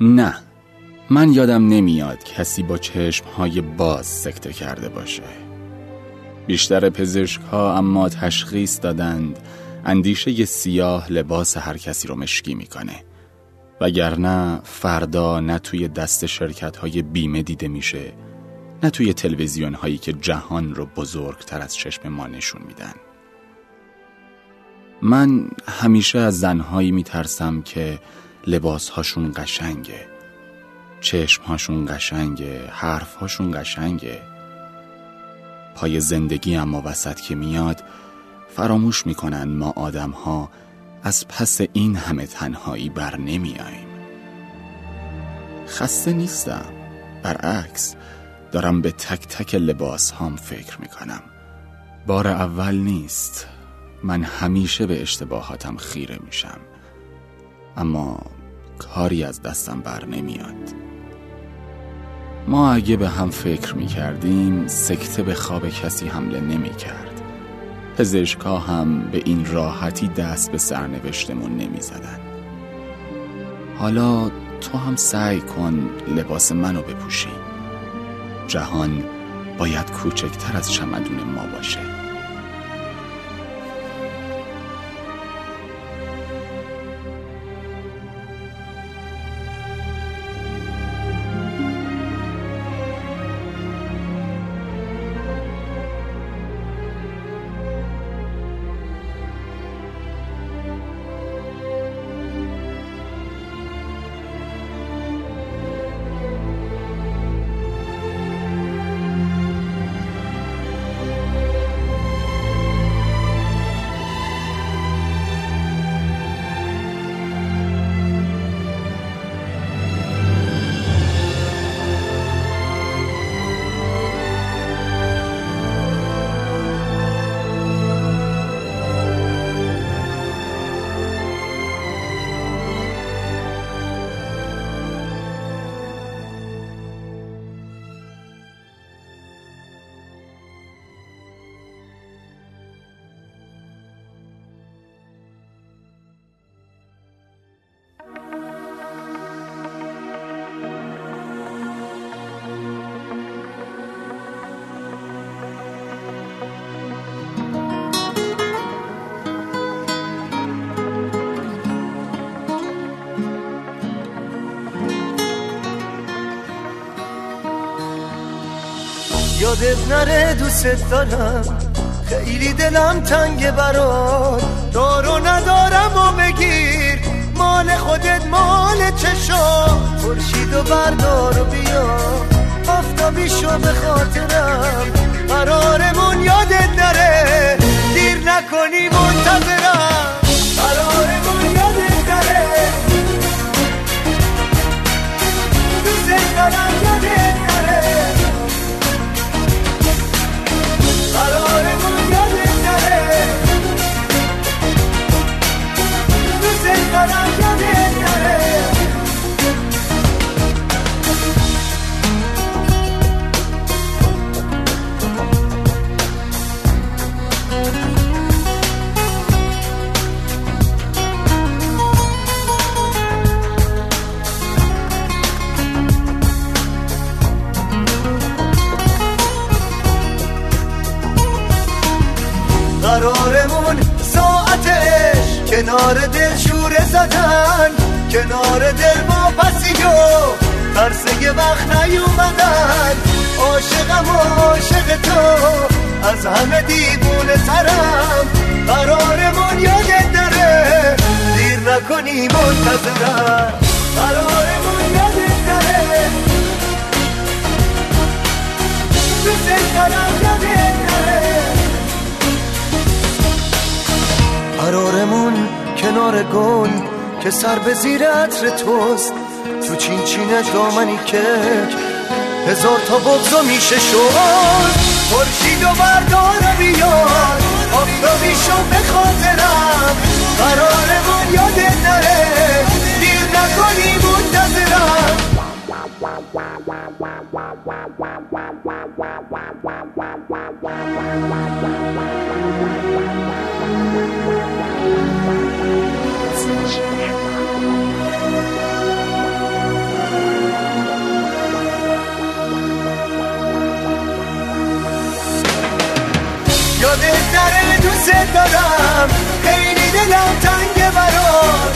نه. من یادم نمیاد کسی با چشمهای باز سکته کرده باشه. بیشتر پزشک ها اما تشخیص دادند اندیشه سیاه لباس هر کسی رو مشکی می‌کنه. وگرنه فردا نه توی دست شرکت های بیمه دیده میشه نه توی تلویزیون هایی که جهان رو بزرگتر از چشم ما نشون میدن. من همیشه از زنهایی میترسم که لباسهاشون قشنگه چشمهاشون قشنگه حرفهاشون قشنگه. پای زندگی اما وسط که میاد فراموش می‌کنن ما آدم ها از پس این همه تنهایی بر نمیاییم خسته نیستم. برعکس دارم به تک تک لباس هام فکر می‌کنم. بار اول نیست. من همیشه به اشتباهاتم خیره میشم. اما کاری از دستم بر نمیاد. ما اگه به هم فکر می‌کردیم سکته به خواب کسی حمله نمی‌کرد. پزشکا هم به این راحتی دست به سرنوشتمون نمی‌زدن. حالا تو هم سعی کن لباس منو بپوشی. جهان باید کوچکتر از چمدون ما باشه. یادت نره دوست دارم. خیلی دلم تنگ برات. دارو ندارم و بگیر. مال خودت مال چشا. خورشید و بردار و بیا. آفتابی شو به خاطرم. قرارمون یادت نره. دیر نکنی منتظرم کنار دل شوره زدن کنار دل ما پسیو ترس یه وقت نیومدن. عاشقم و عاشق تو از همه دیوونه سرم قرارمون یادت داره دیر نکنی منتظرم. قرارمون یادت داره دوست دارم کنار گل که سر به زیر عطر توست. تو چین چینش دامنی کک هزار تا بغضا میشه شد. خورشید و بردار بیار. آفتابی شو به خاطرم. قرارمون یادت نره. دیر نکنی منتظرم. دوست دارم. خیلی دلم تنگ برات.